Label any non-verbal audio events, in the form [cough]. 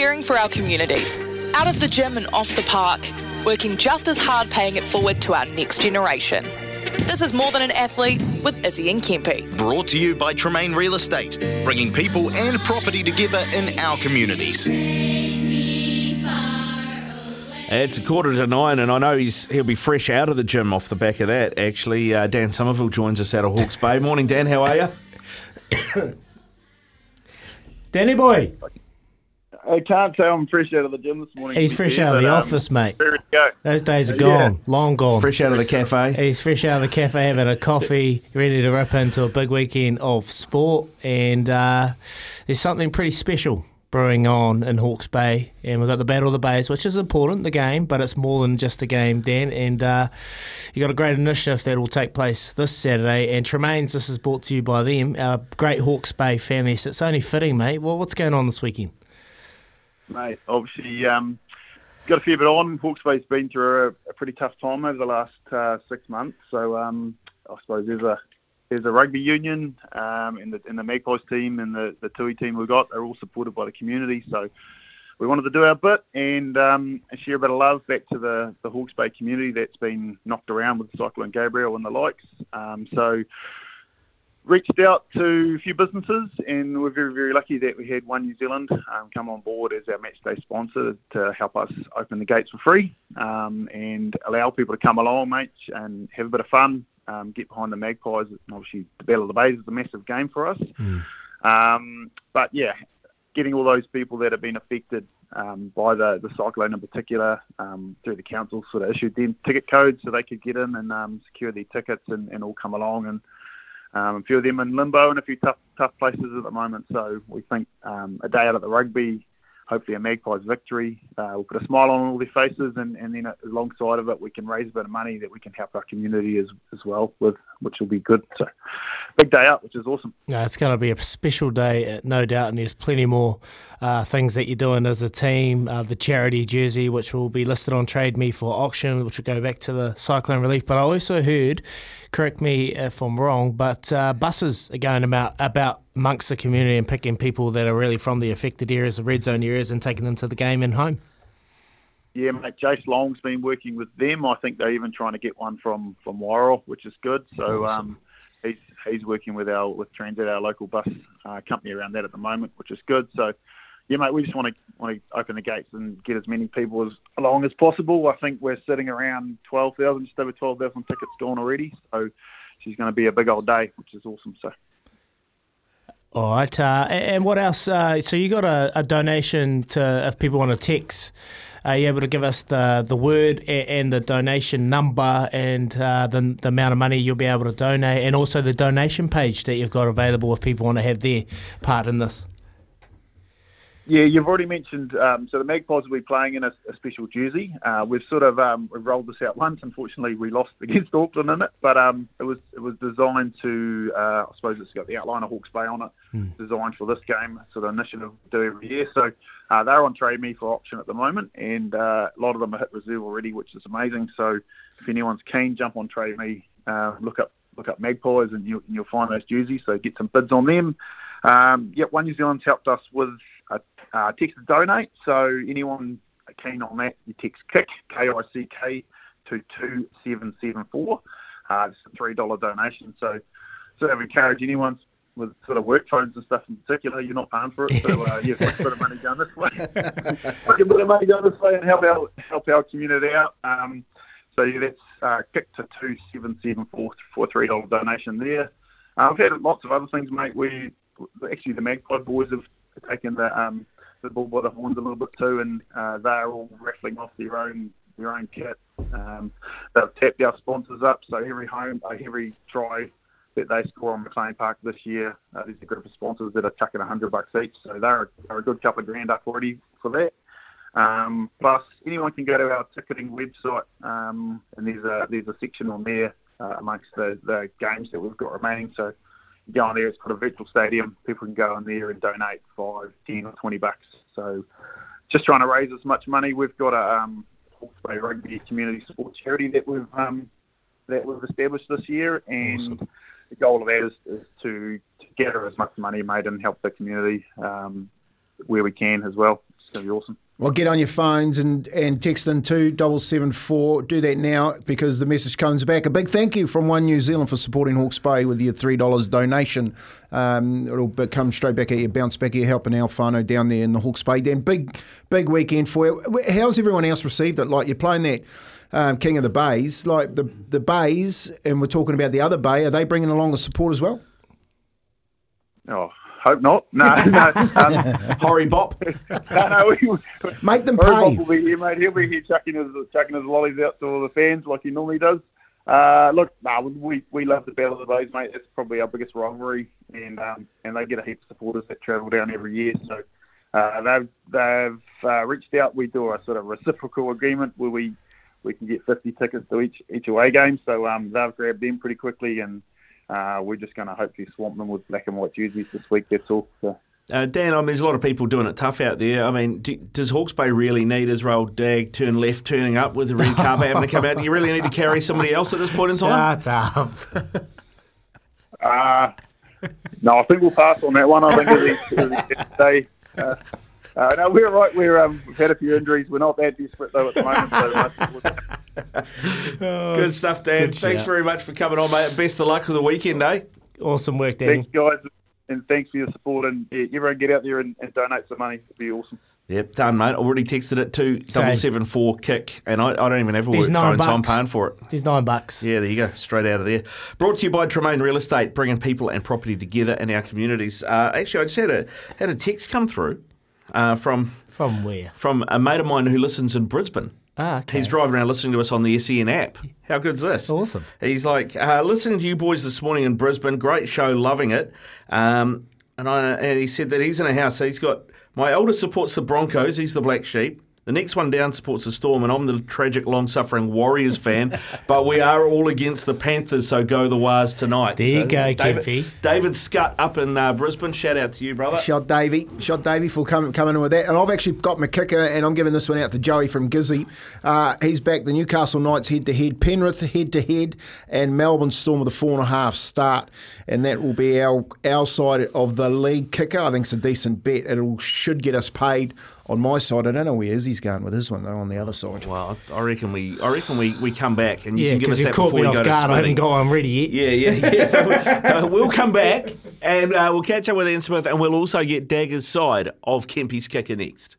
caring for our communities, out of the gym and off the park, working just as hard paying it forward to our next generation. This is More Than an Athlete with Izzy and Kempy. Brought to you by Tremain Real Estate, bringing people and property together in our communities. It's a quarter to nine, and I know he's he'll be fresh out of the gym off the back of that. Actually, uh, Dan Sommerville joins us out of Hawke's Bay. Morning, Dan. How are you? [coughs] Danny boy, I can't say I'm fresh out of the gym this morning. he's fresh fair, out of but, the um, office, mate. Ready to go. Those days are Yeah. gone, long gone. Fresh out of the cafe. He's fresh out of the cafe having a coffee, ready to rip into a big weekend of sport. And uh, there's something pretty special brewing on in Hawke's Bay. And we've got the Battle of the Bays, which is important, the game, but it's more than just a game, Dan. And uh, you got a great initiative that will take place this Saturday. And Tremain's, this is brought to you by them, our great Hawke's Bay family. So it's only fitting, mate. Well, what's going on this weekend? Mate, obviously, um, got a fair bit on. Hawke's Bay's been through a, a pretty tough time over the last uh, six months. So um, I suppose there's a there's a rugby union um, and the and the Magpies team and the the Tui team we've got are all supported by the community. So we wanted to do our bit and um, share a bit of love back to the the Hawke's Bay community that's been knocked around with Cyclone Gabrielle and the likes. Um, so reached out to a few businesses, and we're very, very lucky that we had One New Zealand um, come on board as our match day sponsor to help us open the gates for free um, and allow people to come along, mate, and have a bit of fun, um, get behind the Magpies. And obviously, the Battle of the Bays is a massive game for us. Um, but yeah, getting all those people that have been affected um, by the, the cyclone in particular um, through the council sort of issued them ticket codes so they could get in and um, secure their tickets and, and all come along and um, a few of them in limbo and a few tough tough places at the moment. So we think um, a day out at the rugby, hopefully a Magpies victory, uh, will put a smile on all their faces, and, and then alongside of it, we can raise a bit of money that we can help our community as as well with, which will be good. So big day out, which is awesome. No, it's going to be a special day, uh, no doubt, and there's plenty more uh, things that you're doing as a team. Uh, the charity jersey, which will be listed on Trade Me for auction, which will go back to the cyclone relief. But I also heard, correct me if I'm wrong, but uh, buses are going about about amongst the community and picking people that are really from the affected areas, the red zone areas, and taking them to the game and home. Yeah, mate. Jace Long's been working with them. I think they're even trying to get one from from Warrell, which is good. So um, he's he's working with our with Transit, our local bus uh, company around that at the moment, which is good. So yeah, mate, we just want to want to open the gates and get as many people as along as possible. I think we're sitting around twelve thousand, just over twelve thousand tickets gone already. So she's going to be a big old day, which is awesome. So. All right, uh, and what else? Uh, so you got a, a donation to if people want to text. Are you able to give us the, the word and the donation number and uh, the, the amount of money you'll be able to donate, and also the donation page that you've got available if people want to have their part in this? Yeah, you've already mentioned. Um, so the Magpies will be playing in a, a special jersey. Uh, we've sort of um, we've rolled this out once. Unfortunately, we lost [laughs] against Auckland in it, but um, it was it was designed to. Uh, I suppose it's got the outline of Hawke's Bay on it. Designed for this game, sort of initiative we do every year. So uh, they're on Trade Me for auction at the moment, and uh, a lot of them are hit reserve already, which is amazing. So if anyone's keen, jump on Trade Me, uh, look up look up Magpies, and, you, and you'll find those jerseys. So get some bids on them. Um, yep, One New Zealand's helped us with a uh, text to donate. So anyone keen on that, you text KICK, K-I-C-K, to 2774. Uh, it's a $3 donation. So sort of encourage anyone with sort of work phones and stuff in particular, you're not paying for it. So uh, yeah, put a bit of money going this way. put a bit of money going this way and help our, help our community out. Um, so yeah, that's uh, kick to 2774 for a $3 donation there. Uh, we've had lots of other things, mate. We actually the Magpie boys have taken the um, the bull by the horns a little bit too, and uh, they're all raffling off their own their own kit. Um, they've tapped our sponsors up, so every home, uh, every try that they score on McLean Park this year, uh, there's a group of sponsors that are chucking a hundred bucks each, so they're, they're a good couple of grand up already for that. Um, plus, anyone can go to our ticketing website, um, and there's a there's a section on there uh, amongst the, the games that we've got remaining. So go on there, it's got a virtual stadium. People can go on there and donate five, ten, or twenty bucks. So just trying to raise as much money. We've got a um, Hawke's Bay Rugby Community Sports Charity that we've um, that we've established this year, and the goal of that is, is to, to gather as much money made and help the community um, where we can as well. it's going to be awesome. Well, get on your phones and, and text in two double seven four. Do that now because the message comes back. A big thank you from One New Zealand for supporting Hawke's Bay with your three dollars donation. Um, it'll come straight back at you, bounce back at you, helping Alfano down there in the Hawke's Bay. Dan, big big weekend for you. How's everyone else received it? Like you're playing that um, King of the Bays, like the the Bays, and we're talking about the other Bay. Are they bringing along the support as well? Oh, hope not. No, [laughs] no. Um, Horry Bop. no, no we, Make them Rory pay. Bob will be here, mate. He'll be here chucking his chucking his lollies out to all the fans like he normally does. Uh, look, nah, we we love the Battle of the Bays, mate. It's probably our biggest rivalry, and um, and they get a heap of supporters that travel down every year. So uh, they've they've uh, reached out. We do a sort of reciprocal agreement where we we can get 50 tickets to each each away game. So um, they've grabbed them pretty quickly, and uh, we're just going to hopefully swamp them with black and white jerseys this week. That's all. So. Uh, Dan, I mean, there's a lot of people doing it tough out there. I mean, do, does Hawke's Bay really need Israel Dagg turn left, turning up with the red carpet having to come out? Do you really need to carry somebody else at this point in time? Shut up. [laughs] Uh, no, I think we'll pass on that one. I think it'll be, it'll be stay. Uh, uh, no, we're right. We're um, we've had a few injuries. We're not that desperate though at the moment. So, we'll- [laughs] Good stuff, Dan. Good Thanks very much for coming on, mate. Best of luck with the weekend, eh? Awesome work, Danny. thanks, guys, and thanks for your support. And yeah, everyone get out there and, and donate some money. It'd be awesome. Yep, done, mate. Already texted it to double seven four kick, and I, I don't even have a There's work nine phone, so I'm paying for it. There's nine bucks. Yeah, there you go, straight out of there. Brought to you by Tremain Real Estate, bringing people and property together in our communities. Uh, actually, I just had a had a text come through uh, from From where? from a mate of mine who listens in Brisbane. Ah, okay. He's driving around listening to us on the SEN app. How good's this? Awesome. He's like, uh, listening to you boys this morning in Brisbane. Great show, loving it. Um, and I and he said that he's in a house. So he's got my eldest supports the Broncos. He's the black sheep. The next one down supports the Storm, and I'm the tragic, long-suffering Warriors fan. [laughs] but we are all against the Panthers, so go the Wars tonight. There you go, David, Kempy. David Scutt up in uh, Brisbane. Shout out to you, brother. Shot Davey, shot Davey for coming coming in with that, and I've actually got my kicker, and I'm giving this one out to Joey from Gizzy. Uh, he's back the Newcastle Knights head to head, Penrith head to head, and Melbourne Storm with a four and a half start, and that will be our our side of the league kicker. I think it's a decent bet. It should get us paid on my side. I don't know where Izzy's going with his one though. On the other side, Well, I I reckon we, I reckon we, we come back and you Yeah, can give us because you that caught before me you off go to guard. I Smithy. haven't got one ready yet. Yeah, yeah, [laughs] yeah. So uh, we'll come back and uh, we'll catch up with Ian Smith and we'll also get Dagger's side of Kempy's kicker next.